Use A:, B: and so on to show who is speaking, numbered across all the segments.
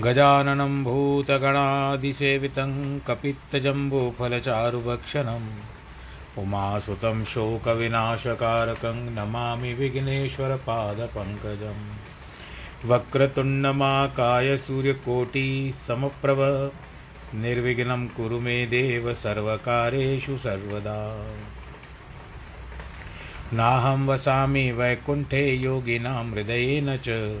A: गजाननं भूतगणादिसेवितं कपित्तजम्बूफलचारुभक्षणम्। उमासुतं शोकविनाशकारकं नमामि विघ्नेश्वरपादपङ्कजं वक्रतुण्डमाकाय सूर्यकोटिसमप्रभ निर्विघ्नं कुरु मे देव सर्वकारेषु सर्वदा। नाहं वसामि वैकुण्ठे योगिनां हृदयेन च।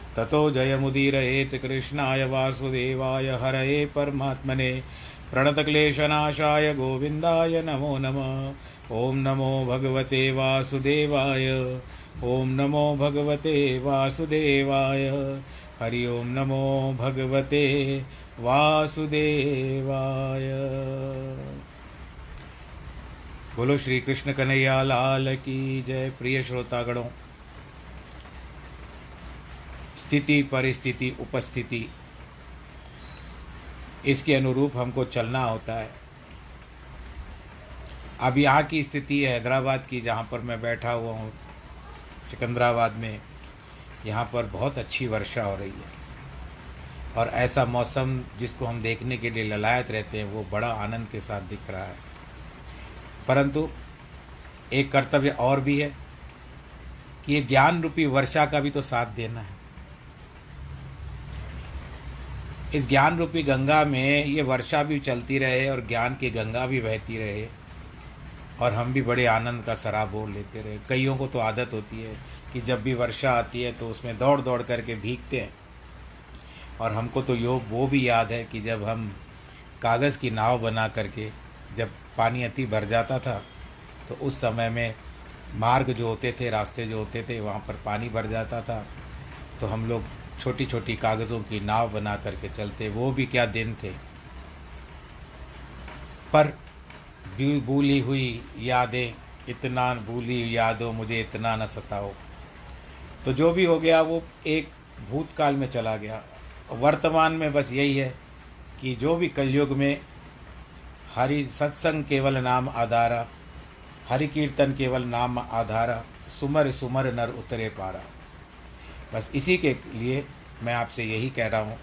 A: ततो जयमुदीरयेत् कृष्णाय वासुदेवाय हरये परमात्मने प्रणतक्लेशनाशाय गोविन्दाय नमो नमः। ॐ नमो भगवते वासुदेवाय। ॐ नमो भगवते वासुदेवाय। हरि ओं नमो भगवते वासुदेवाय। बोलो श्री कृष्ण कन्हैया लाल की जय। प्रिय श्रोतागणों स्थिति, परिस्थिति, उपस्थिति। इसके अनुरूप हमको चलना होता है। अब यहाँ की स्थिति है हैदराबाद की, जहाँ पर मैं बैठा हुआ हूँ, सिकंदराबाद में। यहाँ पर बहुत अच्छी वर्षा हो रही है। और ऐसा मौसम जिसको हम देखने के लिए ललायत रहते हैं, वो बड़ा आनंद के साथ दिख रहा है। परंतु एक कर्तव्य और भी है कि ये ज्ञान रूपी वर्षा का भी तो साथ देना है। इस ज्ञान रूपी गंगा में ये वर्षा भी चलती रहे और ज्ञान की गंगा भी बहती रहे और हम भी बड़े आनंद का सराबोर लेते रहे। कईयों को तो आदत होती है कि जब भी वर्षा आती है तो उसमें दौड़ दौड़ करके भीगते हैं। और हमको तो योग वो भी याद है कि जब हम कागज़ की नाव बना करके जब पानी अति भर जाता था तो उस समय में मार्ग जो होते थे, रास्ते जो होते थे, वहाँ पर पानी भर जाता था। तो हम लोग छोटी छोटी कागज़ों की नाव बना करके चलते, वो भी क्या दिन थे। पर भूली हुई यादें, इतना भूली यादों, मुझे इतना न सताओ। तो जो भी हो गया, वो एक भूतकाल में चला गया। वर्तमान में बस यही है कि जो भी कलयुग में हरि सत्संग केवल नाम आधारा, हरि कीर्तन केवल नाम आधारा, सुमर सुमर नर उतरे पारा। बस इसी के लिए मैं आपसे यही कह रहा हूँ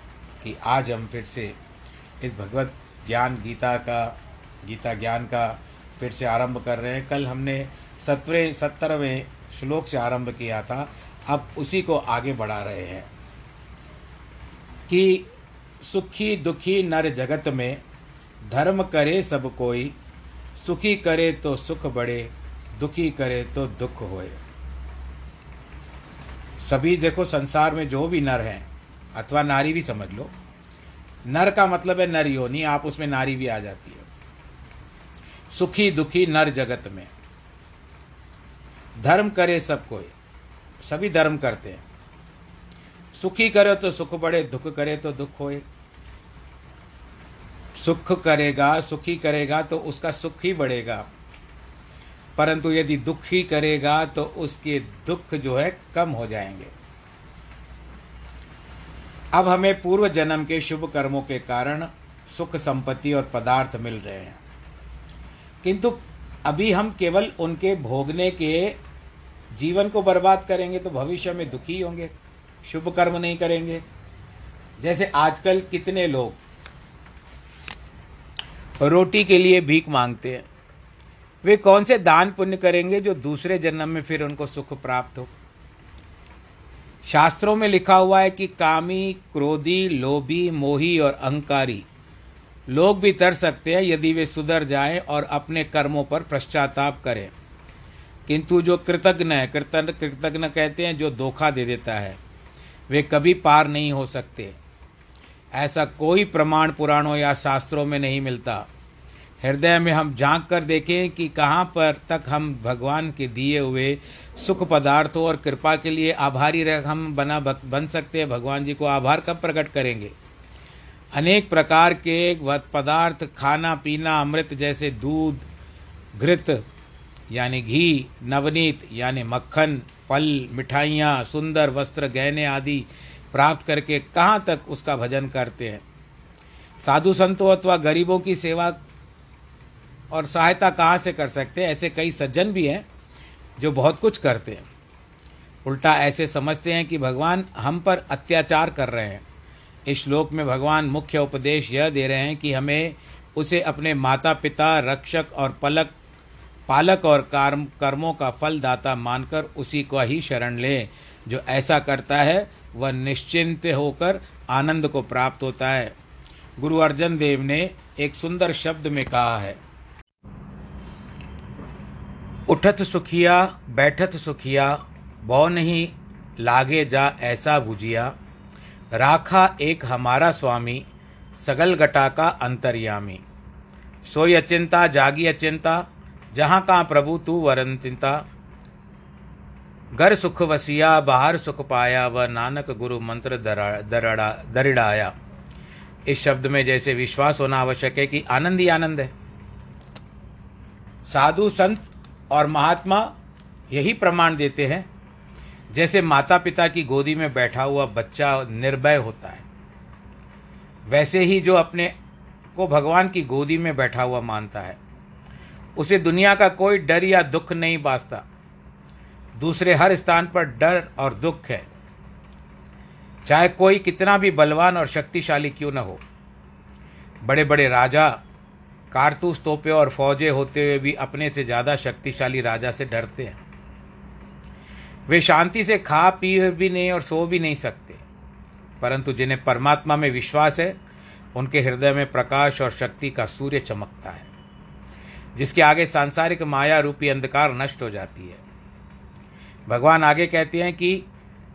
A: कि आज हम फिर से इस भगवत ज्ञान गीता का, गीता ज्ञान का फिर से आरंभ कर रहे हैं। कल हमने सत्रहवें सत्तरवें श्लोक से आरंभ किया था। अब उसी को आगे बढ़ा रहे हैं कि सुखी दुखी नर जगत में धर्म करे सब कोई, सुखी करे तो सुख बढ़े दुखी करे तो दुख होए। सभी देखो संसार में जो भी नर हैं, अथवा नारी भी समझ लो। नर का मतलब है नर योनि, आप उसमें नारी भी आ जाती है। सुखी दुखी नर जगत में। धर्म करे सब कोई, सभी धर्म करते हैं। सुखी करे तो सुख बढ़े, दुख करे तो दुख होए। सुख करेगा, सुखी करेगा तो उसका सुख ही बढ़ेगा। परंतु यदि दुखी करेगा तो उसके दुख जो है कम हो जाएँगे। अब हमें पूर्व जन्म के शुभ कर्मों के कारण सुख संपत्ति और पदार्थ मिल रहे हैं। किंतु अभी हम केवल उनके भोगने के जीवन को बर्बाद करेंगे तो भविष्य में दुखी होंगे, शुभ कर्म नहीं करेंगे। जैसे आजकल कितने लोग रोटी के लिए भीख मांगते हैं। वे कौन से दान पुण्य करेंगे जो दूसरे जन्म में फिर उनको सुख प्राप्त हो? शास्त्रों में लिखा हुआ है कि कामी, क्रोधी, लोभी, मोही और अहंकारी लोग भी तर सकते हैं यदि वे सुधर जाएँ और अपने कर्मों पर पश्चाताप करें। किंतु जो कृतज्ञ है, कृतज्ञ कृतज्ञ कहते हैं, जो धोखा दे देता है, वे कभी पार नहीं हो सकते। ऐसा कोई प्रमाण पुराणों या शास्त्रों में नहीं मिलता। हृदय में हम झाँक कर देखें कि कहाँ पर तक हम भगवान के दिए हुए सुख पदार्थों और कृपा के लिए आभारी रह हम बना बन सकते हैं। भगवान जी को आभार कब प्रकट करेंगे? अनेक प्रकार के पदार्थ, खाना, पीना, अमृत जैसे दूध, घृत, यानी घी, नवनीत, यानी मक्खन, फल, मिठाइयाँ, सुंदर वस्त्र, गहने आदि प्राप्त करके कहाँ तक उसका भजन करते हैं? साधु संतों अथवा गरीबों की सेवा और सहायता कहाँ से कर सकते हैं? ऐसे कई सज्जन भी हैं जो बहुत कुछ करते हैं। उल्टा ऐसे समझते हैं कि भगवान हम पर अत्याचार कर रहे हैं। इस श्लोक में भगवान मुख्य उपदेश यह दे रहे हैं कि हमें उसे अपने माता पिता रक्षक और पलक, पालक और कर्म, कर्मों का फल दाता मानकर उसी को ही शरण ले। जो ऐसा करता है, वह निश्चिंत होकर आनंद को प्राप्त होता है। गुरु अर्जन देव ने एक सुंदर शब्द में कहा है उठत सुखिया, बैठत सुखिया, बौ नहीं, लागे जा ऐसा बुझिया। राखा एक हमारा स्वामी, सगल घटा का अंतर्यामी। सोई अचिंता, जागी अचिंता, जहाँ का प्रभु तू वरंतिता। घर सुख वसिया, बाहर सुख पाया, व नानक गुरु मंत्र दरड़ा, दरिड़ाया। इस शब्द में जैसे विश्वास होना आवश्यक है कि आनंद ही आनंद है। साधु संत और महात्मा यही प्रमाण देते हैं, जैसे माता पिता की गोदी में बैठा हुआ बच्चा निर्भय होता है, वैसे ही जो अपने को भगवान की गोदी में बैठा हुआ मानता है, उसे दुनिया का कोई डर या दुख नहीं बासता। दूसरे हर स्थान पर डर और दुख है। चाहे कोई कितना भी बलवान और शक्तिशाली क्यों न हो बड़े बड़े राजा कारतूस तोपे और फौजे होते हुए भी अपने से ज़्यादा शक्तिशाली राजा से डरते हैं। वे शांति से खा पी भी नहीं और सो भी नहीं सकते। परंतु जिन्हें परमात्मा में विश्वास है, उनके हृदय में प्रकाश और शक्ति का सूर्य चमकता है, जिसके आगे सांसारिक माया रूपी अंधकार नष्ट हो जाती है। भगवान आगे कहते हैं कि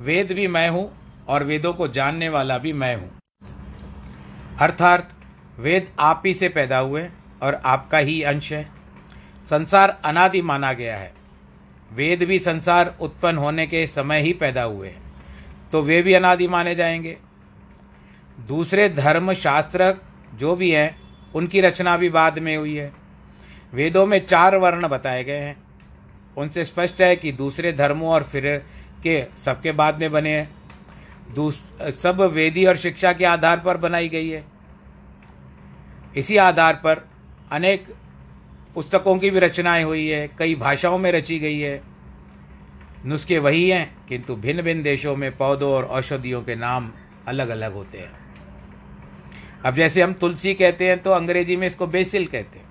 A: वेद भी मैं हूँ और वेदों को जानने वाला भी मैं हूँ। अर्थात वेद आप ही से पैदा हुए और आपका ही अंश है। संसार अनादि माना गया है। वेद भी संसार उत्पन्न होने के समय ही पैदा हुए हैं। तो वे भी अनादि माने जाएँगे। दूसरे धर्म शास्त्र जो भी हैं, उनकी रचना भी बाद में हुई है। वेदों में चार वर्ण बताए गए हैं। उनसे स्पष्ट है कि दूसरे धर्मों और फिर के सबके बाद में बने हैं। सब वेदी और शिक्षा के आधार पर बनाई गई है। इसी आधार पर अनेक पुस्तकों की भी रचनाएँ हुई है, कई भाषाओं में रची गई है। नुस्खे वही हैं, किंतु भिन्न भिन्न देशों में पौधों और औषधियों के नाम अलग अलग होते हैं। अब जैसे हम तुलसी कहते हैं तो अंग्रेज़ी में इसको बेसिल कहते हैं।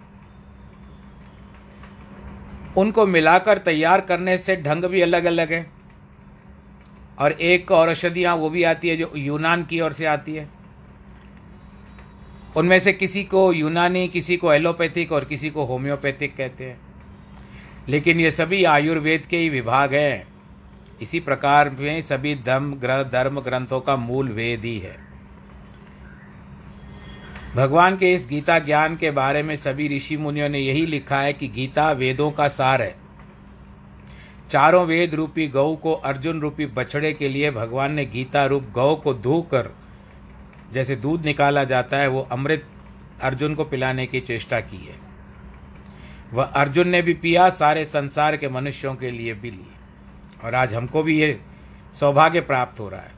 A: उनको मिलाकर तैयार करने से ढंग भी अलग अलग है। और एक और औषधियाँ वो भी आती है जो यूनान की ओर से आती है। उनमें से किसी को यूनानी, किसी को एलोपैथिक और किसी को होम्योपैथिक कहते हैं। लेकिन ये सभी आयुर्वेद के ही विभाग हैं। इसी प्रकार में सभी धर्म, ग्रह, धर्म ग्रंथों का मूल वेद ही है। भगवान के इस गीता ज्ञान के बारे में सभी ऋषि मुनियों ने यही लिखा है कि गीता वेदों का सार है। चारों वेद रूपी गौ को अर्जुन रूपी बछड़े के लिए भगवान ने गीता रूप गौ को धोकर जैसे दूध निकाला जाता है, वो अमृत अर्जुन को पिलाने की चेष्टा की है। वह अर्जुन ने भी पिया, सारे संसार के मनुष्यों के लिए भी लिए। और आज हमको भी ये सौभाग्य प्राप्त हो रहा है।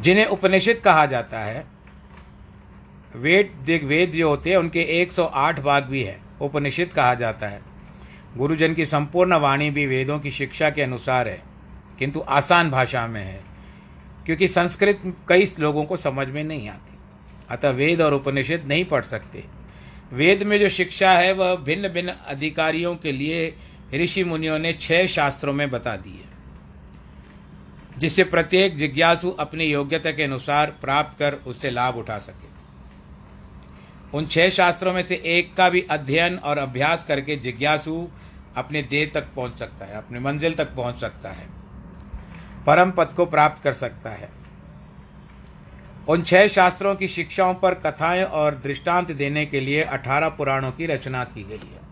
A: जिन्हें उपनिषद कहा जाता है, वेद वेद जो होते हैं, उनके 108 भाग भी है, उपनिषद कहा जाता है। गुरुजन की संपूर्ण वाणी भी वेदों की शिक्षा के अनुसार है, किंतु आसान भाषा में है। क्योंकि संस्कृत कई लोगों को समझ में नहीं आती। अतः वेद और उपनिषद नहीं पढ़ सकते। वेद में जो शिक्षा है, वह भिन्न भिन्न अधिकारियों के लिए ऋषि मुनियों ने छह शास्त्रों में बता दी है, जिससे प्रत्येक जिज्ञासु अपनी योग्यता के अनुसार प्राप्त कर उससे लाभ उठा सके। उन छह शास्त्रों में से एक का भी अध्ययन और अभ्यास करके जिज्ञासु अपने देह तक पहुँच सकता है, अपने मंजिल तक पहुँच सकता है। परम पद को प्राप्त कर सकता है। उन छह शास्त्रों की शिक्षाओं पर कथाएँ और दृष्टांत देने के लिए अठारह पुराणों की रचना की गई है।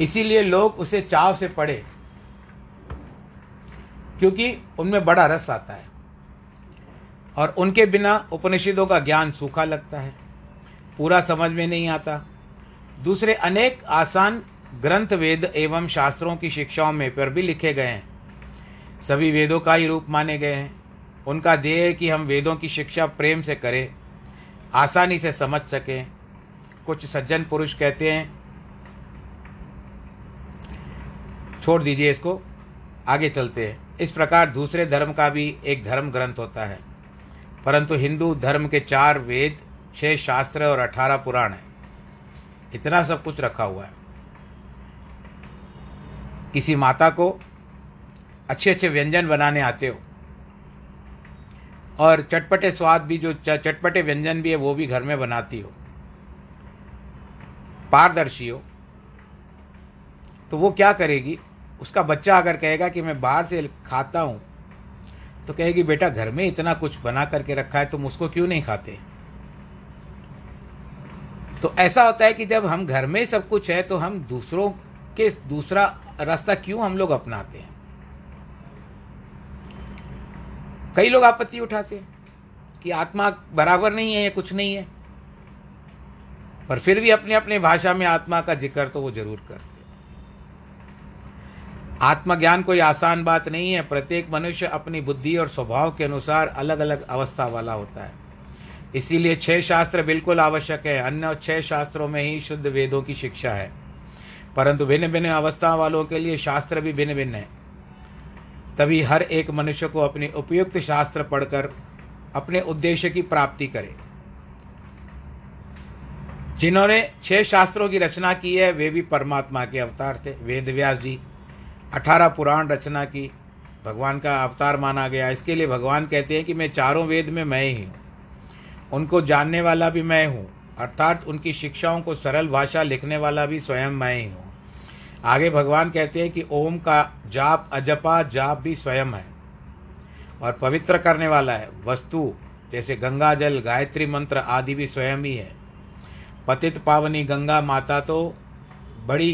A: इसीलिए लोग उसे चाव से पढ़े, क्योंकि उनमें बड़ा रस आता है और उनके बिना उपनिषदों का ज्ञान सूखा लगता है, पूरा समझ में नहीं आता। दूसरे अनेक आसान ग्रंथ वेद एवं शास्त्रों की शिक्षाओं में पर भी लिखे गए हैं। सभी वेदों का ही रूप माने गए हैं। उनका ध्येय है कि हम वेदों की शिक्षा प्रेम से करें, आसानी से समझ सकें। कुछ सज्जन पुरुष कहते हैं, छोड़ दीजिए इसको, आगे चलते हैं। इस प्रकार दूसरे धर्म का भी एक धर्म ग्रंथ होता है। परंतु हिंदू धर्म के चार वेद, छह शास्त्र और अठारह पुराण हैं। इतना सब कुछ रखा हुआ है। किसी माता को अच्छे अच्छे व्यंजन बनाने आते हो। और चटपटे स्वाद भी जो चटपटे व्यंजन भी है, वो भी घर में बनाती हो। पारदर्शी हो। तो वो क्या करेगी? उसका बच्चा अगर कहेगा कि मैं बाहर से खाता हूँ तो कहेगी, बेटा, घर में इतना कुछ बना करके रखा है, तुम उसको क्यों नहीं खाते? तो ऐसा होता है कि जब हम घर में सब कुछ है तो हम दूसरों के, दूसरा रास्ता क्यों हम लोग अपनाते हैं? कई लोग आपत्ति उठाते हैं कि आत्मा बराबर नहीं है या कुछ नहीं है, पर फिर भी अपने अपने भाषा में आत्मा का ज़िक्र तो वो ज़रूर करते आत्मज्ञान कोई आसान बात नहीं है। प्रत्येक मनुष्य अपनी बुद्धि और स्वभाव के अनुसार अलग अलग अवस्था वाला होता है। इसीलिए छह शास्त्र बिल्कुल आवश्यक है। अन्य छह शास्त्रों में ही शुद्ध वेदों की शिक्षा है। परंतु भिन्न भिन्न अवस्था वालों के लिए शास्त्र भी भिन्न भिन्न है। तभी हर एक मनुष्य को अपने उपयुक्त शास्त्र पढ़कर, अपने उद्देश्य की प्राप्ति करे। जिन्होंने छह शास्त्रों की रचना की है, वे भी परमात्मा के अवतार थे। वेद व्यास जी, अठारह पुराण रचना की, भगवान का अवतार माना गया। इसके लिए भगवान कहते हैं कि मैं चारों वेद में मैं ही हूँ। उनको जानने वाला भी मैं हूँ। अर्थात उनकी शिक्षाओं को सरल भाषा लिखने वाला भी स्वयं मैं ही हूँ। आगे भगवान कहते हैं कि ओम का जाप अजपा जाप भी स्वयं है और पवित्र करने वाला है। वस्तु, जैसे गंगा जल, गायत्री मंत्र आदि भी स्वयं ही है। पतित पावनी गंगा माता तो बड़ी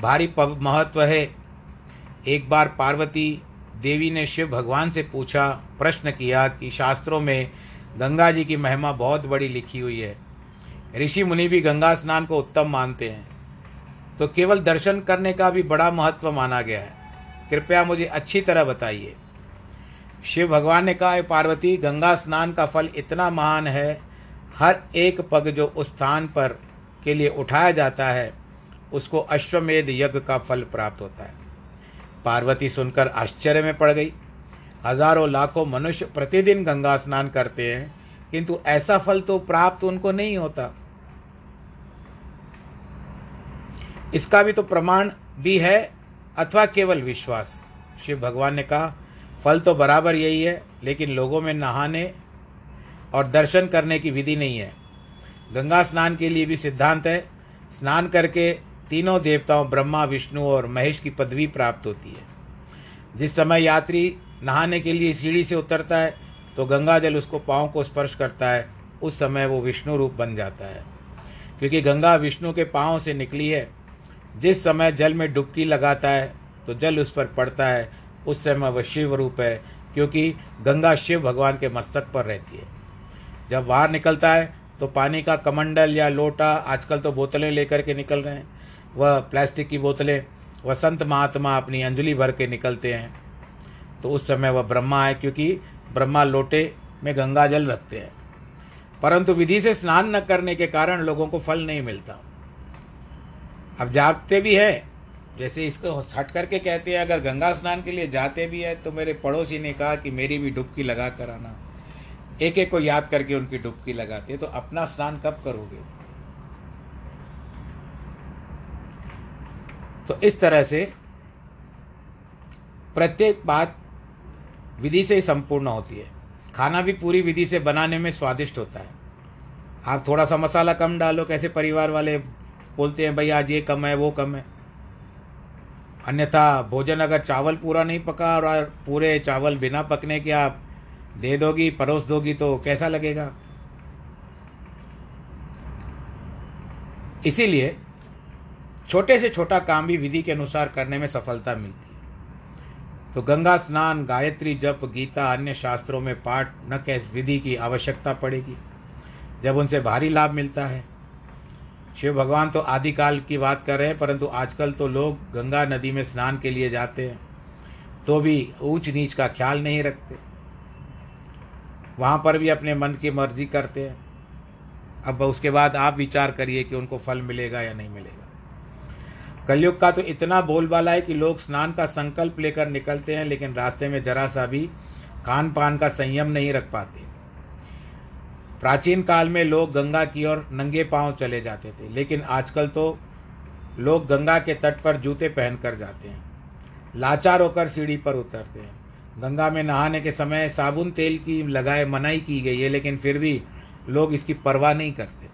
A: भारी महत्व है। एक बार पार्वती देवी ने शिव भगवान से पूछा, प्रश्न किया कि शास्त्रों में गंगा जी की महिमा बहुत बड़ी लिखी हुई है। ऋषि मुनि भी गंगा स्नान को उत्तम मानते हैं। तो केवल दर्शन करने का भी बड़ा महत्व माना गया है। कृपया मुझे अच्छी तरह बताइए। शिव भगवान ने कहा पार्वती, गंगा स्नान का फल इतना महान है, हर एक पग जो उस स्थान पर के लिए उठाया जाता है, उसको अश्वमेध यज्ञ का फल प्राप्त होता है। पार्वती सुनकर आश्चर्य में पड़ गई। हज़ारों लाखों मनुष्य प्रतिदिन गंगा स्नान करते हैं। किंतु ऐसा फल तो प्राप्त उनको नहीं होता। इसका भी तो प्रमाण भी है, अथवा केवल विश्वास। शिव भगवान ने कहा, फल तो बराबर यही है, लेकिन लोगों में नहाने और दर्शन करने की विधि नहीं है। गंगा स्नान के लिए भी सिद्धांत है, स्नान करके तीनों देवताओं, ब्रह्मा, विष्णु और महेश की पदवी प्राप्त होती है। जिस समय यात्री नहाने के लिए सीढ़ी से उतरता है तो गंगा जल उसको पाँव को स्पर्श करता है। उस समय वो विष्णु रूप बन जाता है। क्योंकि गंगा विष्णु के पाँव से निकली है। जिस समय जल में डुबकी लगाता है तो जल उस पर पड़ता है। उस समय वह शिव रूप है, क्योंकि गंगा शिव भगवान के मस्तक पर रहती है। जब बाहर निकलता है तो पानी का कमंडल या लोटा आजकल तो बोतलें लेकर के निकल रहे हैं। वह प्लास्टिक की बोतलें वह संत महात्मा अपनी अंजलि भर के निकलते हैं। तो उस समय वह ब्रह्मा है, क्योंकि ब्रह्मा लोटे में गंगा जल रखते हैं। परंतु विधि से स्नान न करने के कारण लोगों को फल नहीं मिलता। अब जाते भी है, जैसे इसको हट करके कहते हैं, अगर गंगा स्नान के लिए जाते भी है तो मेरे पड़ोसी ने कहा कि मेरी भी डुबकी लगा कर आना। एक एक को याद करके उनकी डुबकी लगाते तो अपना स्नान कब करोगे? तो इस तरह से प्रत्येक बात विधि से ही संपूर्ण होती है। खाना भी पूरी विधि से बनाने में स्वादिष्ट होता है। आप थोड़ा सा मसाला कम डालो, कैसे परिवार वाले बोलते हैं, भाई आज ये कम है, वो कम है। अन्यथा भोजन अगर चावल पूरा नहीं पका और पूरे चावल बिना पकने के आप दे दोगी, परोस दोगी तो कैसा लगेगा? इसीलिए छोटे से छोटा काम भी विधि के अनुसार करने में सफलता मिलती तो गंगा स्नान, गायत्री जप, गीता, अन्य शास्त्रों में पाठ न कैस विधि की आवश्यकता पड़ेगी। जब उनसे भारी लाभ मिलता है। शिव भगवान तो आदिकाल की बात कर रहे हैं, परंतु आजकल तो लोग गंगा नदी में स्नान के लिए जाते हैं तो भी ऊंच नीच का ख्याल नहीं रखते। वहाँ पर भी अपने मन की मर्ज़ी करते हैं। अब उसके बाद आप विचार करिए कि उनको फल मिलेगा या नहीं मिलेगा। कलयुग का तो इतना बोलबाला है कि लोग स्नान का संकल्प लेकर निकलते हैं, लेकिन रास्ते में जरा सा भी खान पान का संयम नहीं रख पाते। प्राचीन काल में लोग गंगा की ओर नंगे पाँव चले जाते थे, लेकिन आजकल तो लोग गंगा के तट पर जूते पहन कर जाते हैं, लाचार होकर सीढ़ी पर उतरते हैं। गंगा में नहाने के समय साबुन तेल की लगाए मनाई की गई है, लेकिन फिर भी लोग इसकी परवाह नहीं करते।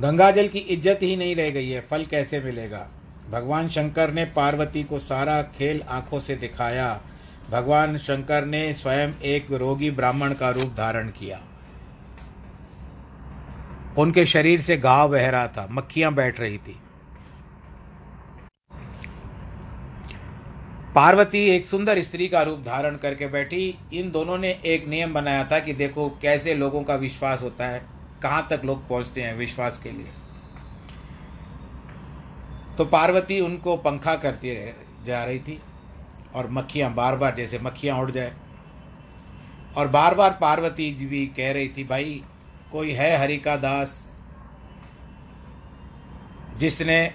A: गंगा जल की इज़्ज़त ही नहीं रह गई है, फल कैसे मिलेगा? भगवान शंकर ने पार्वती को सारा खेल आँखों से दिखाया। भगवान शंकर ने स्वयं एक रोगी ब्राह्मण का रूप धारण किया। उनके शरीर से घाव बह रहा था, मक्खियाँ बैठ रही थी। पार्वती एक सुंदर स्त्री का रूप धारण करके बैठी। इन दोनों ने एक नियम बनाया था कि देखो कैसे लोगों का विश्वास होता है। कहाँ तक लोग पहुँचते हैं विश्वास के लिए? तो पार्वती उनको पंखा करती रह, जा रही थी और मक्खियाँ बार बार, जैसे मक्खियाँ उड़ जाए। और बार बार पार्वती जी भी कह रही थी, भाई, कोई है हरि का दास जिसने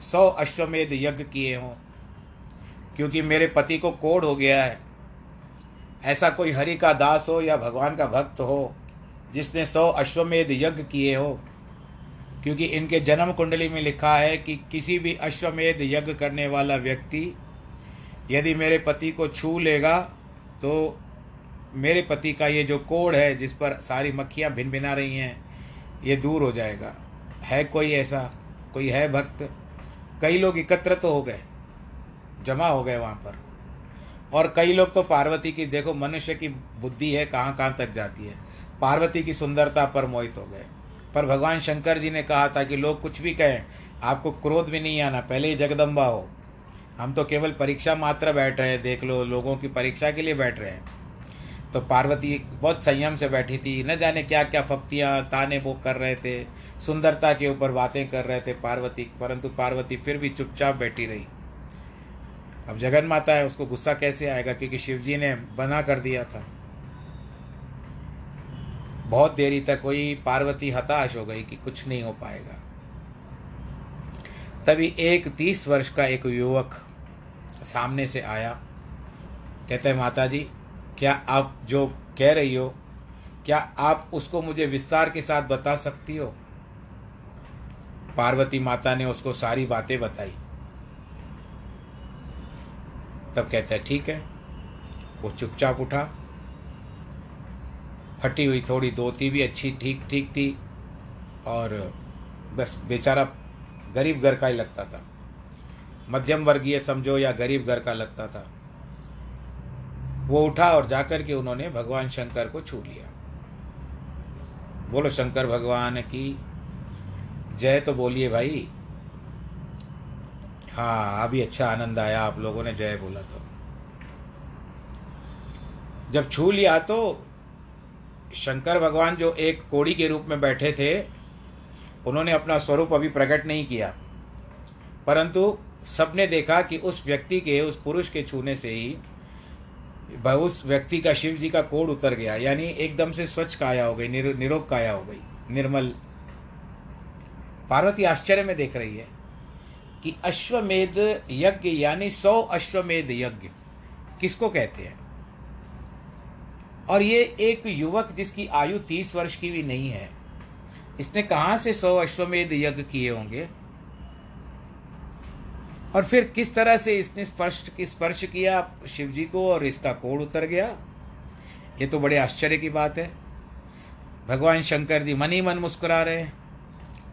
A: सौ अश्वमेध यज्ञ किए हों? क्योंकि मेरे पति को कोड हो गया है। ऐसा कोई हरि का दास हो या भगवान का भक्त हो जिसने सौ अश्वमेध यज्ञ किए हो। क्योंकि इनके जन्म कुंडली में लिखा है कि किसी भी अश्वमेध यज्ञ करने वाला व्यक्ति यदि मेरे पति को छू लेगा तो मेरे पति का ये जो कोड है, जिस पर सारी मक्खियाँ भिन भिना रही हैं, ये दूर हो जाएगा। है कोई ऐसा? कोई है भक्त? कई लोग एकत्र तो हो गए, जमा हो गए वहाँ पर। और कई लोग तो पार्वती की, देखो, मनुष्य की बुद्धि है कहाँ कहाँ तक जाती है। पार्वती की सुंदरता पर मोहित हो गए। पर भगवान शंकर जी ने कहा था कि लोग कुछ भी कहें, आपको क्रोध भी नहीं आना, पहले ही जगदम्बा हो। हम तो केवल परीक्षा मात्र बैठ रहे हैं, देख लो, लोगों की परीक्षा के लिए बैठ रहे हैं। तो पार्वती बहुत संयम से बैठी थी, न जाने क्या क्या फप्तियाँ, ताने वो कर रहे थे, सुंदरता के ऊपर बातें कर रहे थे पार्वती, परंतु पार्वती फिर भी चुपचाप बैठी रही। अब जगन माता है, उसको गुस्सा कैसे आएगा? क्योंकि शिव जी ने बना कर दिया था। बहुत देरी तक हुई पार्वती हताश हो गई कि कुछ नहीं हो पाएगा। तभी एक तीस वर्ष का एक युवक सामने से आया। कहते हैं माता जी क्या आप जो कह रही हो, क्या आप उसको मुझे विस्तार के साथ बता सकती हो? पार्वती माता ने उसको सारी बातें बताई। तब कहता है, ठीक है। वो चुपचाप उठा। फटी हुई थोड़ी धोती भी अच्छी ठीक ठीक थी और बस बेचारा गरीब घर का ही लगता था। मध्यम वर्गीय समझो या गरीब घर का लगता था। वो उठा और जाकर के उन्होंने भगवान शंकर को छू लिया। बोलो शंकर भगवान की जय तो बोलिए भाई। हाँ अभी अच्छा आनंद आया, आप लोगों ने जय बोला तो। जब छू लिया तो शंकर भगवान जो एक कोड़ी के रूप में बैठे थे उन्होंने अपना स्वरूप अभी प्रकट नहीं किया। परंतु सबने देखा कि उस व्यक्ति के उस पुरुष के छूने से ही उस व्यक्ति का शिव जी का कोड उतर गया यानी एकदम से स्वच्छ काया हो गई निर, निरोग काया हो गई निर्मल। पार्वती आश्चर्य में देख रही है कि अश्वमेध यज्ञ यानी सौ अश्वमेध यज्ञ किसको कहते हैं? और ये एक युवक जिसकी आयु तीस वर्ष की भी नहीं है। इसने कहाँ से सौ अश्वमेध यज्ञ किए होंगे? और फिर किस तरह से इसने स्पर्श की, स्पर्श किया शिव जी को और इसका कोड उतर गया? ये तो बड़े आश्चर्य की बात है। भगवान शंकर जी मन ही मन मुस्कुरा रहे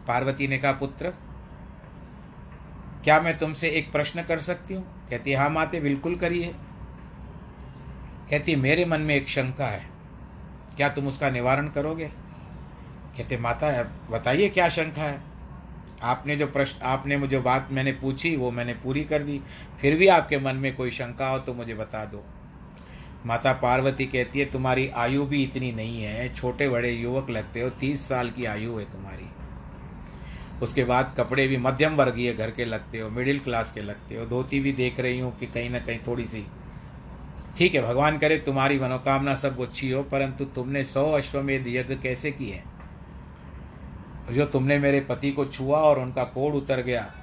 A: पार्वती ने कहा, पुत्र, क्या मैं तुमसे एक प्रश्न कर सकती हूँ? कहती हाँ माते, बिल्कुल करिए। कहती, मेरे मन में एक शंका है। क्या तुम उसका निवारण करोगे? कहते, माता, बताइए क्या शंका है? आपने जो प्रश्न, आपने मुझे बात मैंने पूछी, वो मैंने पूरी कर दी। फिर भी आपके मन में कोई शंका हो तो मुझे बता दो। माता पार्वती कहती है, तुम्हारी आयु भी इतनी नहीं है। छोटे बड़े युवक लगते हो, तीस साल की आयु है तुम्हारी। उसके बाद कपड़े भी मध्यम वर्गीय घर के लगते हो, मिडिल क्लास के लगते हो। धोती भी देख रही हूँ कि कहीं ना कहीं थोड़ी सी ठीक है, भगवान करे तुम्हारी मनोकामना सब अच्छी हो, परंतु तुमने सौ अश्वमेध यज्ञ कैसे किए? जो तुमने मेरे पति को छुआ और उनका कोड उतर गया।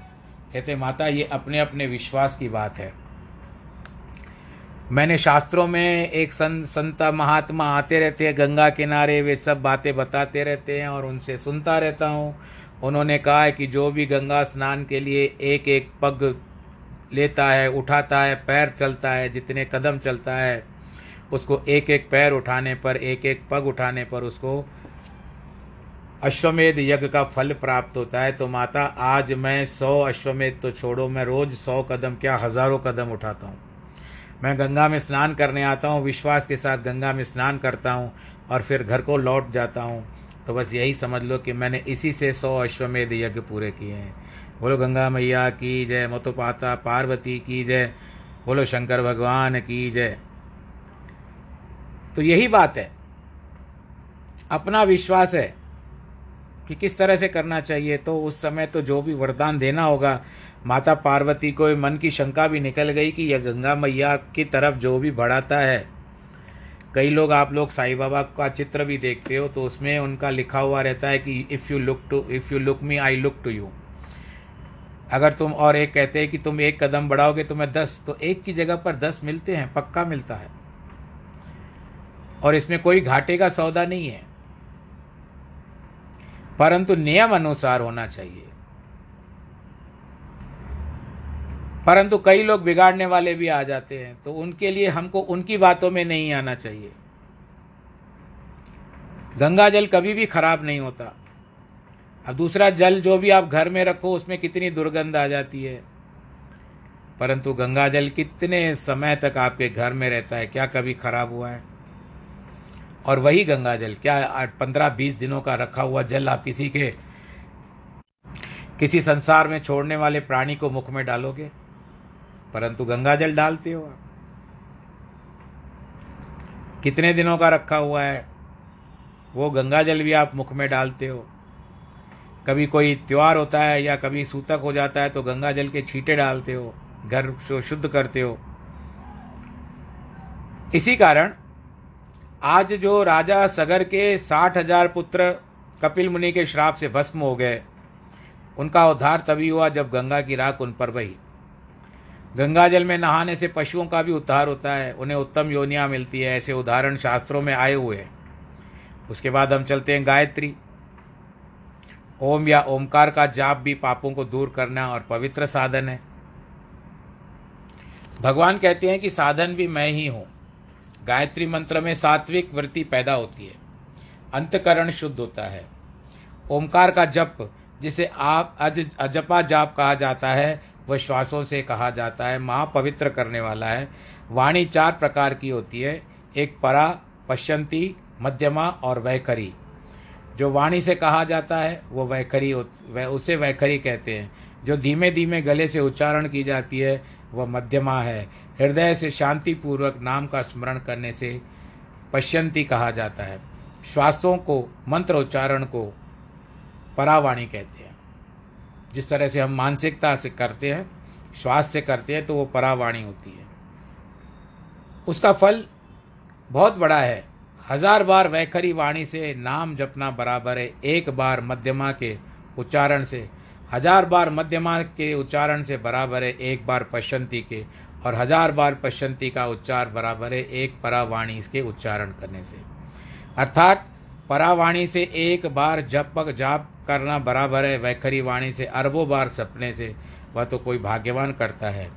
A: कहते, माता, ये अपने अपने विश्वास की बात है। मैंने शास्त्रों में एक संत संत महात्मा आते रहते हैं, गंगा किनारे, वे सब बातें बताते रहते हैं और उनसे सुनता रहता हूँ। उन्होंने कहा है कि जो भी गंगा स्नान के लिए एक एक पग लेता है, उठाता है, पैर चलता है, जितने कदम चलता है, उसको एक एक पैर उठाने पर एक एक पग उठाने पर उसको अश्वमेध यज्ञ का फल प्राप्त होता है। तो माता, आज मैं सौ अश्वमेध तो छोड़ो, मैं रोज सौ कदम, क्या हज़ारों कदम उठाता हूँ। मैं गंगा में स्नान करने आता हूँ, विश्वास के साथ गंगा में स्नान करता हूँ और फिर घर को लौट जाता हूँ। तो बस यही समझ लो कि मैंने इसी से सौ अश्वमेध यज्ञ पूरे किए हैं। बोलो गंगा मैया की जय मतोपाता पार्वती की जय, बोलो शंकर भगवान की जय। तो यही बात है। अपना विश्वास है कि किस तरह से करना चाहिए तो उस समय तो जो भी वरदान देना होगा, माता पार्वती को मन की शंका भी निकल गई कि यह गंगा मैया की तरफ़ जो भी बढ़ाता है। कई लोग, आप लोग साईं बाबा का चित्र भी देखते हो तो उसमें उनका लिखा हुआ रहता है कि if you look to if you look me I look to you अगर तुम और एक कहते हैं कि तुम एक कदम बढ़ाओगे तो मैं दस तो एक की जगह पर दस मिलते हैं, पक्का मिलता है। और इसमें कोई घाटे का सौदा नहीं है। परंतु नियम अनुसार होना चाहिए। परंतु कई लोग बिगाड़ने वाले भी आ जाते हैं तो उनके लिए हमको उनकी बातों में नहीं आना चाहिए। गंगा जल कभी भी खराब नहीं होता। अब दूसरा जल जो भी आप घर में रखो, उसमें कितनी दुर्गंध आ जाती है। परंतु गंगा जल कितने समय तक आपके घर में रहता है, क्या कभी खराब हुआ है? और वही गंगा जल, क्या पंद्रह बीस दिनों का रखा हुआ जल आप किसी के, किसी संसार में छोड़ने वाले प्राणी को मुख में डालोगे? परंतु गंगा जल डालते हो आप। कितने दिनों का रखा हुआ है, वो गंगा जल भी आप मुख में डालते हो। कभी कोई त्यौहार होता है या कभी सूतक हो जाता है तो गंगा जल के छींटे डालते हो, घर को शुद्ध करते हो। इसी कारण आज जो राजा सगर के साठ हज़ार पुत्र कपिल मुनि के श्राप से भस्म हो गए, उनका उद्धार तभी हुआ जब गंगा की राख उन पर बही। गंगा जल में नहाने से पशुओं का भी उद्धार होता है, उन्हें उत्तम योनियाँ मिलती है, ऐसे उदाहरण शास्त्रों में आए हुए हैं। उसके बाद हम चलते हैं गायत्री। ओम या ओमकार का जाप भी पापों को दूर करना और पवित्र साधन है। भगवान कहते हैं कि साधन भी मैं ही हूँ। गायत्री मंत्र में सात्विक वृत्ति पैदा होती है। अंतकरण शुद्ध होता है। ओमकार का जप, जिसे आप अज, अजपा जाप कहा जाता है, वह श्वासों से कहा जाता है महा पवित्र करने वाला है। वाणी चार प्रकार की होती है। एक परा, पश्यंती, मध्यमा और वैखरी जो वाणी से कहा जाता है, वो वैखरी वह उसे वैखरी कहते हैं। जो धीमे धीमे गले से उच्चारण की जाती है, वह मध्यमा है। हृदय से शांतिपूर्वक नाम का स्मरण करने से पश्यंती कहा जाता है। श्वासों को, मंत्र उच्चारण को परावाणी कहते हैं। जिस तरह से हम मानसिकता से करते हैं, श्वास से करते हैं तो वो परावाणी होती है। उसका फल बहुत बड़ा है। हज़ार बार वैखरी वाणी से, नाम जपना बराबर है, एक बार मध्यमा के उच्चारण से। हज़ार बार मध्यमा के उच्चारण से बराबर है, एक बार पश्यंती के। और हज़ार बार पश्यंती का उच्चार बराबर है, एक परावाणी के उच्चारण करने से। अर्थात, परावाणी से एक बार जप जाप करना बराबर है वैखरी वाणी से अरबों बार सपने से, वह तो कोई भाग्यवान करता है,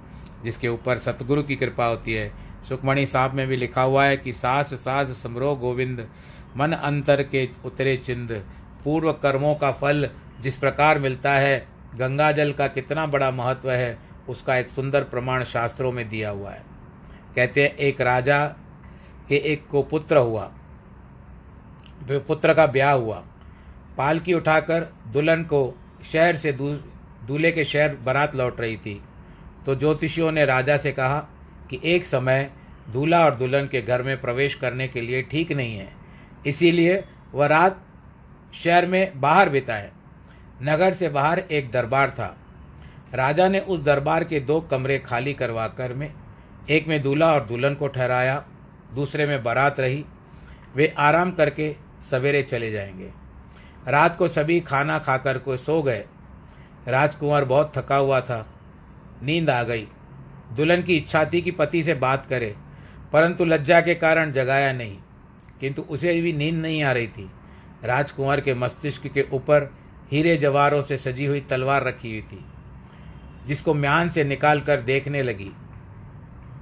A: जिसके ऊपर सतगुरु की कृपा होती है। सुखमणि साहब में भी लिखा हुआ है कि सास सास समरो गोविंद, मन अंतर के उतरे चिंद। पूर्व कर्मों का फल जिस प्रकार मिलता है गंगा जल का कितना बड़ा महत्व है, उसका एक सुंदर प्रमाण शास्त्रों में दिया हुआ है। कहते हैं, एक राजा के एक को पुत्र हुआ। पुत्र का ब्याह हुआ। पालकी उठाकर दुल्हन को शहर से दूल्हे के शहर बारात लौट रही थी। तो ज्योतिषियों ने राजा से कहा कि एक समय दूल्हा और दुल्हन के घर में प्रवेश करने के लिए ठीक नहीं है। इसीलिए वह रात शहर में बाहर बिताए। नगर से बाहर एक दरबार था। राजा ने उस दरबार के दो कमरे खाली करवा कर में एक में दूल्हा और दुल्हन को ठहराया, दूसरे में बारात रही। वे आराम करके सवेरे चले जाएँगे। रात को सभी खाना खाकर को सो गए। राजकुमार बहुत थका हुआ था। नींद आ गई। दुल्हन की इच्छा थी कि पति से बात करे, परंतु लज्जा के कारण जगाया नहीं, किंतु उसे भी नींद नहीं आ रही थी। राजकुमार के मस्तिष्क के ऊपर हीरे जवारों से सजी हुई तलवार रखी हुई थी, जिसको म्यान से निकाल कर देखने लगी।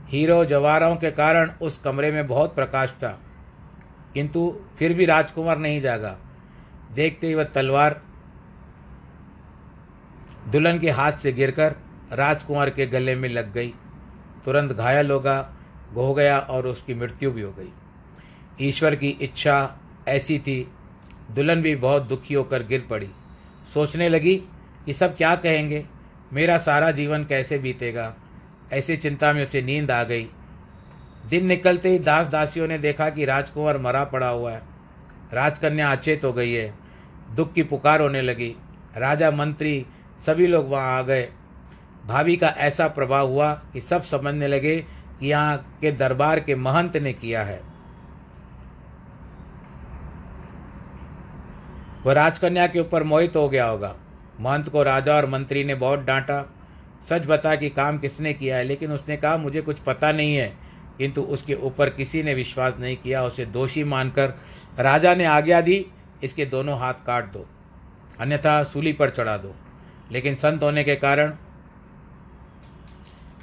A: हीरो जवारों के कारण उस कमरे में बहुत प्रकाश था, किंतु फिर भी राजकुमार नहीं जागा। देखते ही वह तलवार दुल्हन के हाथ से गिरकर राजकुमार के गले में लग गई। तुरंत घायल होगा हो गया और उसकी मृत्यु भी हो गई। ईश्वर की इच्छा ऐसी थी। दुल्हन भी बहुत दुखी होकर गिर पड़ी। सोचने लगी कि सब क्या कहेंगे? मेरा सारा जीवन कैसे बीतेगा? ऐसी चिंता में उसे नींद आ गई। दिन निकलते ही दास दासियों ने देखा कि राजकुमार मरा पड़ा हुआ है। राजकन्या अचेत हो गई है। दुख की पुकार होने लगी। राजा मंत्री सभी लोग वहाँ आ गए। भाभी का ऐसा प्रभाव हुआ कि सब समझने लगे कि यहाँ के दरबार के महंत ने किया है। वह राजकन्या के ऊपर मोहित हो गया होगा। महंत को राजा और मंत्री ने बहुत डांटा। सच बता कि काम किसने किया है, लेकिन उसने कहा, मुझे कुछ पता नहीं है। किंतु उसके ऊपर किसी ने विश्वास नहीं किया। उसे दोषी मानकर राजा ने आज्ञा दी, इसके दोनों हाथ काट दो, अन्यथा सूली पर चढ़ा दो। लेकिन संत होने के कारण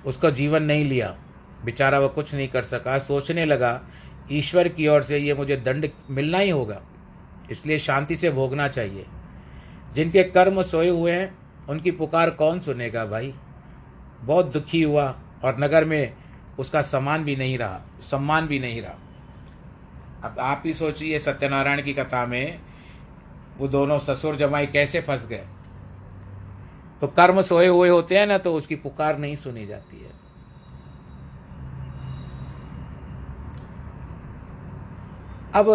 A: उसका जीवन नहीं लिया। बेचारा वह कुछ नहीं कर सका। सोचने लगा, ईश्वर की ओर से ये मुझे दंड मिलना ही होगा। इसलिए शांति से भोगना चाहिए। जिनके कर्म सोए हुए हैं, उनकी पुकार कौन सुनेगा भाई? बहुत दुखी हुआ और नगर में उसका सम्मान भी नहीं रहा, सम्मान भी नहीं रहा। अब आप ही सोचिए सत्यनारायण की कथा में, वो दोनों ससुर जमाई कैसे फंस गए? तो कर्म सोए हुए होते हैं ना तो उसकी पुकार नहीं सुनी जाती है। अब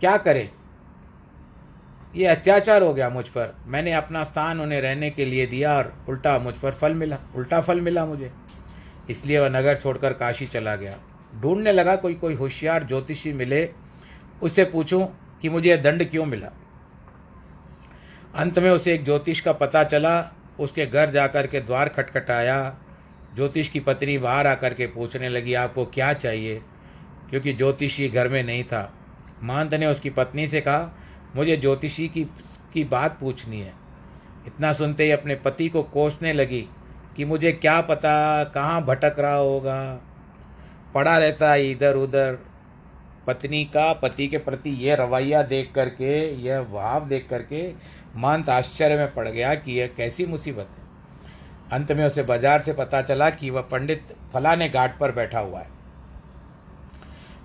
A: क्या करें? ये अत्याचार हो गया मुझ पर। मैंने अपना स्थान उन्हें रहने के लिए दिया और उल्टा मुझ पर फल मिला, उल्टा फल मिला मुझे। इसलिए वह नगर छोड़कर काशी चला गया। ढूँढने लगा कोई कोई होशियार ज्योतिषी मिले उससे पूछूँ कि मुझे यह दंड क्यों मिला? अंत में उसे एक ज्योतिष का पता चला उसके घर जाकर के द्वार खटखटाया। ज्योतिष की पत्नी बाहर आकर के पूछने लगी, आपको क्या चाहिए? क्योंकि ज्योतिषी घर में नहीं था। महंत ने उसकी पत्नी से कहा, मुझे ज्योतिषी की की बात पूछनी है। इतना सुनते ही अपने पति को कोसने लगी कि मुझे क्या पता कहाँ भटक रहा होगा। पड़ा रहता है इधर उधर। पत्नी का, पति के प्रति यह रवैया देख करके यह भाव देख करके महंत आश्चर्य में पड़ गया कि यह कैसी मुसीबत है। अंत में उसे बाज़ार से पता चला कि वह पंडित फलाने घाट पर बैठा हुआ है।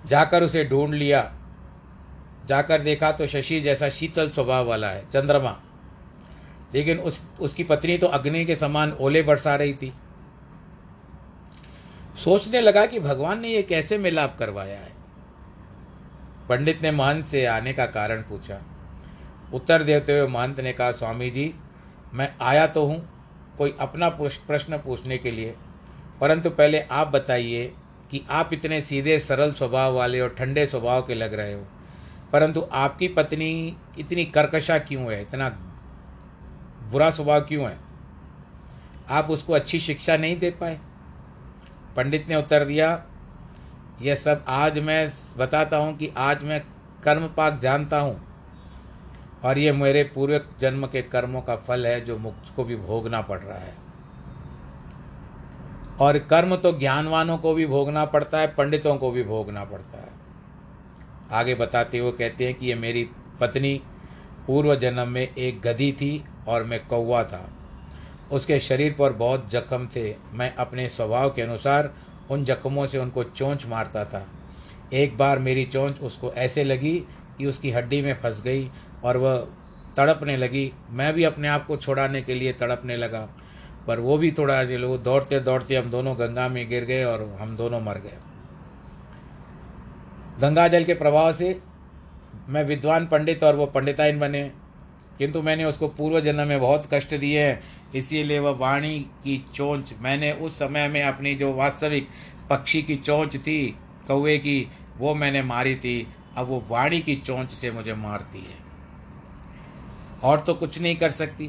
A: जाकर उसे ढूंढ लिया। जाकर देखा तो शशि जैसा शीतल स्वभाव वाला है, चंद्रमा। लेकिन उस, उसकी पत्नी तो अग्नि के समान ओले बरसा रही थी। सोचने लगा कि भगवान ने यह कैसे मिलाप करवाया है। पंडित ने महंत से आने का कारण पूछा। उत्तर देते हुए महंत ने कहा, स्वामी जी, मैं आया तो हूँ कोई अपना प्रश्न पूछने के लिए। परंतु पहले आप बताइए कि आप इतने सीधे, सरल स्वभाव वाले और ठंडे स्वभाव के लग रहे हो। परंतु आपकी पत्नी इतनी कर्कशा क्यों है? इतना बुरा स्वभाव क्यों है? आप उसको अच्छी शिक्षा नहीं दे पाए? पंडित ने उत्तर दिया, यह सब आज मैं बताता हूँ कि आज मैं कर्म पाक जानता हूँ। और ये मेरे पूर्व जन्म के कर्मों का फल है जो मुझको भी भोगना पड़ रहा है। और कर्म तो ज्ञानवानों को भी भोगना पड़ता है, पंडितों को भी भोगना पड़ता है। आगे बताते हुए कहते हैं कि ये मेरी पत्नी पूर्व जन्म में एक गधी थी और मैं कौवा था। उसके शरीर पर बहुत जख्म थे। मैं अपने स्वभाव के अनुसार उन जख्मों से उनको चोंच मारता था। एक बार मेरी चोंच उसको ऐसे लगी कि उसकी हड्डी में फंस गई और वह तड़पने लगी। मैं भी अपने आप को छुड़ाने के लिए तड़पने लगा, पर वो भी थोड़ा वो दौड़ते दौड़ते हम दोनों गंगा में गिर गए और हम दोनों मर गए। गंगा जल के प्रभाव से मैं विद्वान पंडित और वो पंडिताइन बने, किंतु मैंने उसको पूर्व जन्म में बहुत कष्ट दिए हैं, इसीलिए वह वाणी की चोंच, मैंने उस समय में अपनी जो वास्तविक पक्षी की चोंच थी कौए की, वो मैंने मारी थी। अब वो वाणी की चोंच से मुझे मारती है। और तो कुछ नहीं कर सकती।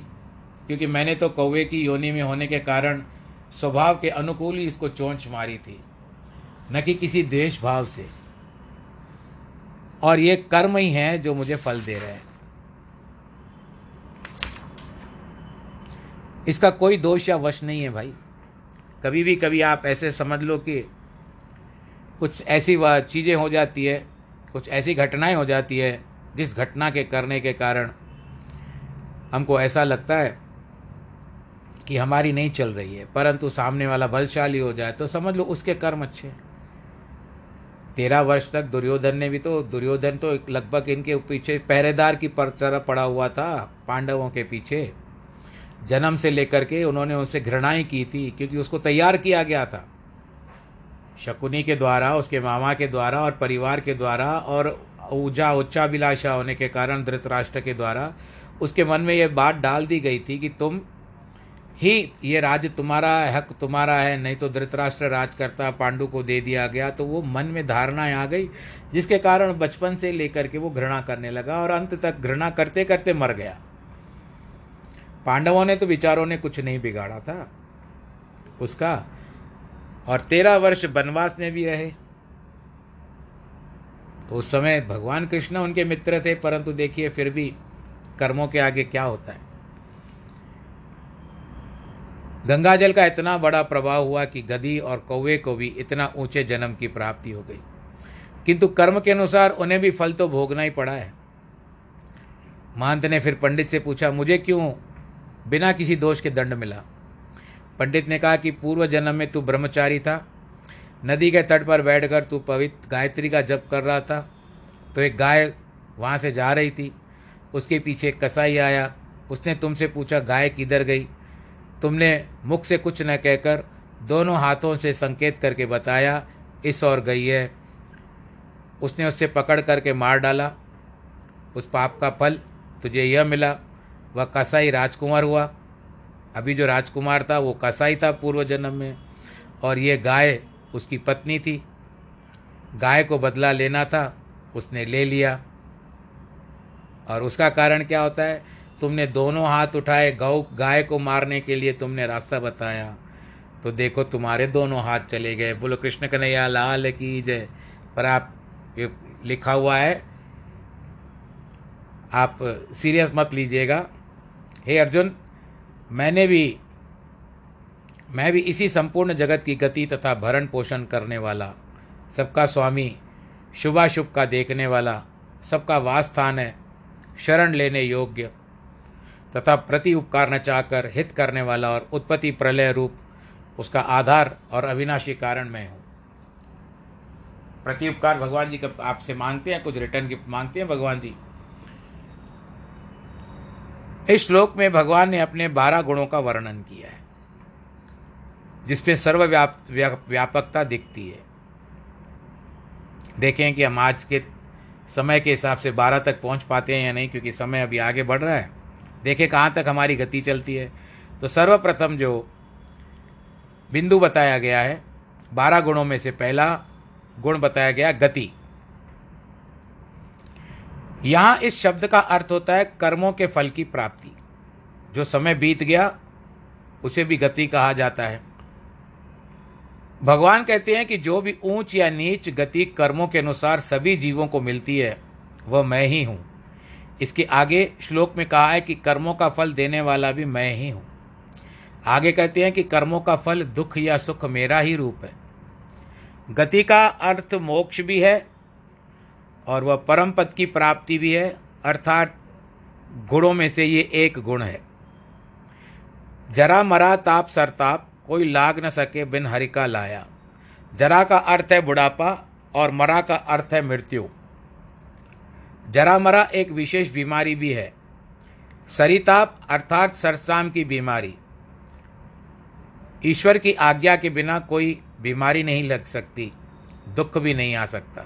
A: क्योंकि मैंने तो कौवे की योनि में होने के कारण स्वभाव के अनुकूल ही इसको चोंच मारी थी, न कि किसी द्वेष भाव से। और ये कर्म ही है जो मुझे फल दे रहे हैं। इसका कोई दोष या वश नहीं है भाई। कभी भी कभी आप ऐसे समझ लो कि कुछ ऐसी चीज़ें हो जाती है, कुछ ऐसी घटनाएँ हो जाती है, जिस घटना के करने के कारण हमको ऐसा लगता है कि हमारी नहीं चल रही है, परंतु सामने वाला बलशाली हो जाए तो समझ लो उसके कर्म अच्छे हैं। तेरह वर्ष तक दुर्योधन ने भी तो दुर्योधन तो लगभग इनके पीछे पहरेदार की पर तरह पड़ा हुआ था, पांडवों के पीछे। जन्म से लेकर के उन्होंने उनसे घृणाएँ की थी, क्योंकि उसको तैयार किया गया था। शकुनी के द्वारा, उसके मामा के द्वारा और परिवार के द्वारा और ऊर्जा उच्चाभिलाषा होने के कारण धृतराष्ट्र के द्वारा उसके मन में यह बात डाल दी गई थी कि तुम ही, ये राज्य तुम्हारा हक तुम्हारा है, नहीं तो धृतराष्ट्र राज करता पांडु को दे दिया गया। तो वो मन में धारणाएँ आ गई, जिसके कारण बचपन से लेकर के वो घृणा करने लगा और अंत तक घृणा करते करते मर गया। पांडवों ने तो विचारों ने कुछ नहीं बिगाड़ा था उसका। और तेरह वर्ष वनवास में भी रहे। तो उस समय भगवान कृष्ण उनके मित्र थे, परंतु देखिए फिर भी कर्मों के आगे क्या होता है? गंगा जल का इतना बड़ा प्रभाव हुआ कि गदी और कौवे को भी इतना ऊँचे जन्म की प्राप्ति हो गई। किंतु कर्म के अनुसार उन्हें भी फल तो भोगना ही पड़ा है। महंत ने फिर पंडित से पूछा, मुझे क्यों बिना किसी दोष के दंड मिला? पंडित ने कहा कि पूर्व जन्म में तू ब्रह्मचारी था, नदी के तट पर बैठकर तू पवित्र गायत्री का जप कर रहा था तो एक गाय वहाँ से जा रही थी। उसके पीछे कसाई आया। उसने तुमसे पूछा, गाय किधर गई? तुमने मुख से कुछ न कहकर दोनों हाथों से संकेत करके बताया, इस और गई है। उसने उससे पकड़ करके मार डाला। उस पाप का फल तुझे यह मिला। वह कसाई राजकुमार हुआ। अभी जो राजकुमार था, वो कसाई था पूर्व जन्म में, और ये गाय उसकी पत्नी थी। गाय को बदला लेना था, उसने ले लिया। और उसका कारण क्या होता है? तुमने दोनों हाथ उठाए गौ, गाय को मारने के लिए तुमने रास्ता बताया। तो देखो, तुम्हारे दोनों हाथ चले गए। बोलो, कृष्ण कन्हैया, लाल की जय। पर आप, ये लिखा हुआ है, आप सीरियस मत लीजिएगा। हे अर्जुन, मैंने भी, मैं भी इसी संपूर्ण जगत की गति तथा भरण पोषण करने वाला, सबका स्वामी, शुभाशुभ का देखने वाला, सबका वास स्थान है। शरण लेने योग्य, तथा प्रति उपकार न चाहकर हित करने वाला और उत्पत्ति प्रलय रूप उसका आधार और अविनाशी कारण मैं हूँ। प्रति उपकार भगवान जी का आपसे मांगते हैं, कुछ रिटर्न गिफ्ट मांगते हैं भगवान जी। इस श्लोक में भगवान ने अपने बारह गुणों का वर्णन किया है, जिसपे सर्वव्याप व्यापकता दिखती है। देखें कि हम आज के समय के हिसाब से बारह तक पहुँच पाते हैं या नहीं, क्योंकि समय अभी आगे बढ़ रहा है। देखें कहाँ तक हमारी गति चलती है। तो सर्वप्रथम जो बिंदु बताया गया है, बारह गुणों में से पहला गुण बताया गया गति। यहाँ इस शब्द का अर्थ होता है कर्मों के फल की प्राप्ति। जो समय बीत गया, उसे भी गति कहा जाता है। भगवान कहते हैं कि जो भी ऊंच या नीच गति कर्मों के अनुसार सभी जीवों को मिलती है, वह मैं ही हूँ। इसके आगे श्लोक में कहा है कि कर्मों का फल देने वाला भी मैं ही हूँ। आगे कहते हैं कि कर्मों का फल दुख या सुख मेरा ही रूप है। गति का अर्थ मोक्ष भी है और वह परम पद की प्राप्ति भी है, अर्थात गुणों में से ये एक गुण है। जरा मरा ताप सरताप कोई लाग न सके बिन हरि का लाया। जरा का अर्थ है बुढ़ापा और मरा का अर्थ है मृत्यु। जरा मरा एक विशेष बीमारी भी है। सरिताप अर्थात सरसाम की बीमारी। ईश्वर की आज्ञा के बिना कोई बीमारी नहीं लग सकती, दुख भी नहीं आ सकता।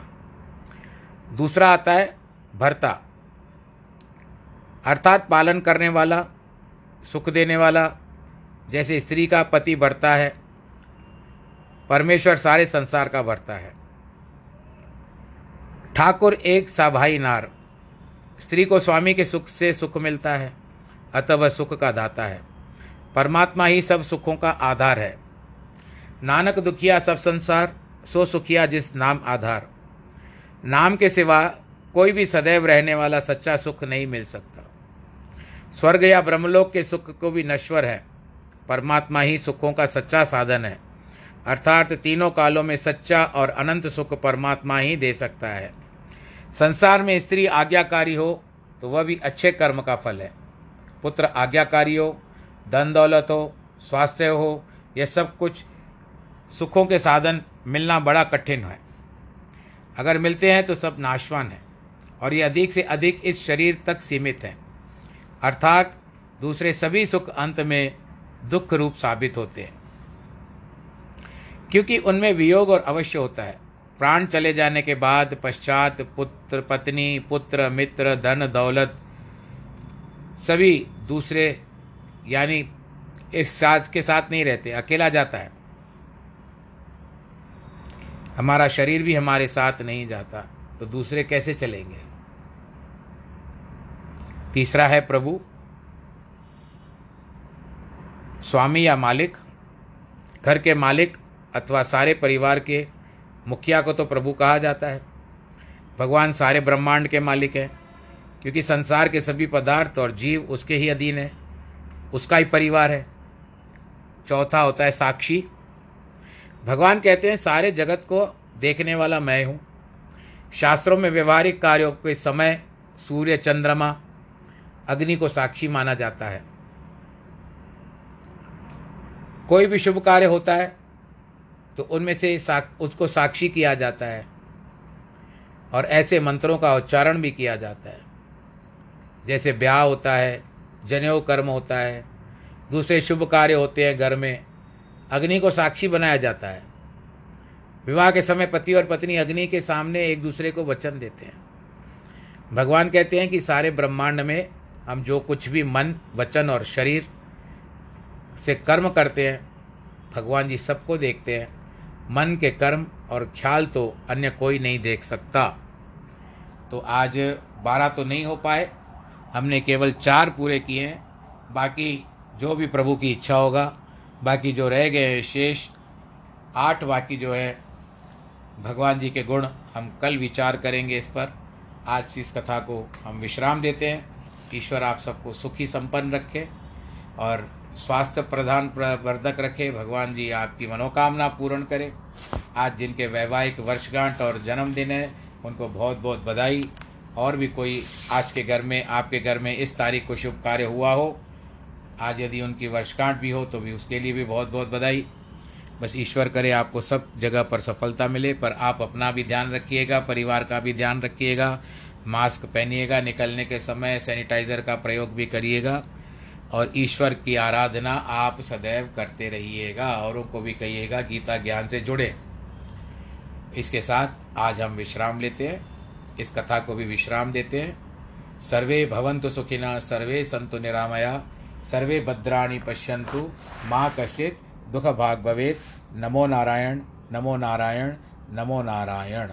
A: दूसरा आता है भरता। अर्थात पालन करने वाला, सुख देने वाला जैसे स्त्री का पति भरता है, परमेश्वर सारे संसार का भरता है। ठाकुर एक साभाई नार, स्त्री को स्वामी के सुख से सुख मिलता है, अतः वह सुख का दाता है। परमात्मा ही सब सुखों का आधार है। नानक दुखिया सब संसार, सो सुखिया जिस नाम आधार। नाम के सिवा कोई भी सदैव रहने वाला सच्चा सुख नहीं मिल सकता। स्वर्ग या ब्रह्मलोक के सुख को भी नश्वर है। परमात्मा ही सुखों का सच्चा साधन है। अर्थात तीनों कालों में सच्चा और अनंत सुख परमात्मा ही दे सकता है। संसार में स्त्री आज्ञाकारी हो तो वह भी अच्छे कर्म का फल है। पुत्र आज्ञाकारी हो, धन दौलत हो, स्वास्थ्य हो, यह सब कुछ सुखों के साधन मिलना बड़ा कठिन है। अगर मिलते हैं तो सब नाशवान है और ये अधिक से अधिक इस शरीर तक सीमित है। अर्थात दूसरे सभी सुख अंत में दुख रूप साबित होते हैं। क्योंकि उनमें वियोग और अवश्य होता है। प्राण चले जाने के बाद पश्चात पुत्र, पत्नी, पुत्र, मित्र, धन, दौलत, सभी दूसरे, यानी इस साथ के साथ नहीं रहते, अकेला जाता है। हमारा शरीर भी हमारे साथ नहीं जाता तो दूसरे कैसे चलेंगे? तीसरा है प्रभु स्वामी या मालिक, घर के मालिक अथवा सारे परिवार के मुखिया को तो प्रभु कहा जाता है। भगवान सारे ब्रह्मांड के मालिक हैं, क्योंकि संसार के सभी पदार्थ और जीव उसके ही अधीन है, उसका ही परिवार है। चौथा होता है साक्षी। भगवान कहते हैं, सारे जगत को देखने वाला मैं हूँ। शास्त्रों में व्यवहारिक कार्यों के समय सूर्य चंद्रमा अग्नि को साक्षी माना जाता है। कोई भी शुभ कार्य होता है तो उनमें से साक, उसको साक्षी किया जाता है और ऐसे मंत्रों का उच्चारण भी किया जाता है। जैसे ब्याह होता है जनेऊ कर्म होता है दूसरे शुभ कार्य होते हैं घर में अग्नि को साक्षी बनाया जाता है। विवाह के समय पति और पत्नी अग्नि के सामने एक दूसरे को वचन देते हैं। भगवान कहते हैं कि सारे ब्रह्मांड में हम जो कुछ भी मन वचन और शरीर से कर्म करते हैं, भगवान जी सबको देखते हैं। मन के कर्म और ख्याल तो अन्य कोई नहीं देख सकता। तो आज बारह तो नहीं हो पाए, हमने केवल चार पूरे किए हैं। बाकी जो भी प्रभु की इच्छा होगा, बाकी जो रह गए हैं शेष, आठ बाकी जो है, भगवान जी के गुण हम कल विचार करेंगे इस पर। आज इस कथा को हम विश्राम देते हैं। ईश्वर आप सबको सुखी संपन्न रखे और स्वास्थ्य प्रधान वर्धक रखे, भगवान जी आपकी मनोकामना पूर्ण करे। आज जिनके वैवाहिक वर्षगांठ और जन्मदिन है, उनको बहुत बहुत बधाई। और भी कोई आज के घर में, आपके घर में इस तारीख को शुभ कार्य हुआ हो, आज यदि उनकी वर्षगांठ भी हो तो भी उसके लिए भी बहुत बहुत बधाई। बस ईश्वर करे आपको सब जगह पर सफलता मिले, पर आप अपना भी ध्यान रखिएगा, परिवार का भी ध्यान रखिएगा, मास्क पहनिएगा, निकलने के समय सैनिटाइज़र का प्रयोग भी करिएगा। और ईश्वर की आराधना आप सदैव करते रहिएगा औरों को भी कहिएगा, गीता ज्ञान से जुड़े। इसके साथ आज हम विश्राम लेते हैं। इस कथा को भी विश्राम देते हैं। सर्वे भवन्तु सुखिना सर्वे संतु निरामया, सर्वे भद्राणी पश्यन्तु, माँ कश्चित दुख भाग भवेत। नमो नारायण नमो नारायण नमो नारायण।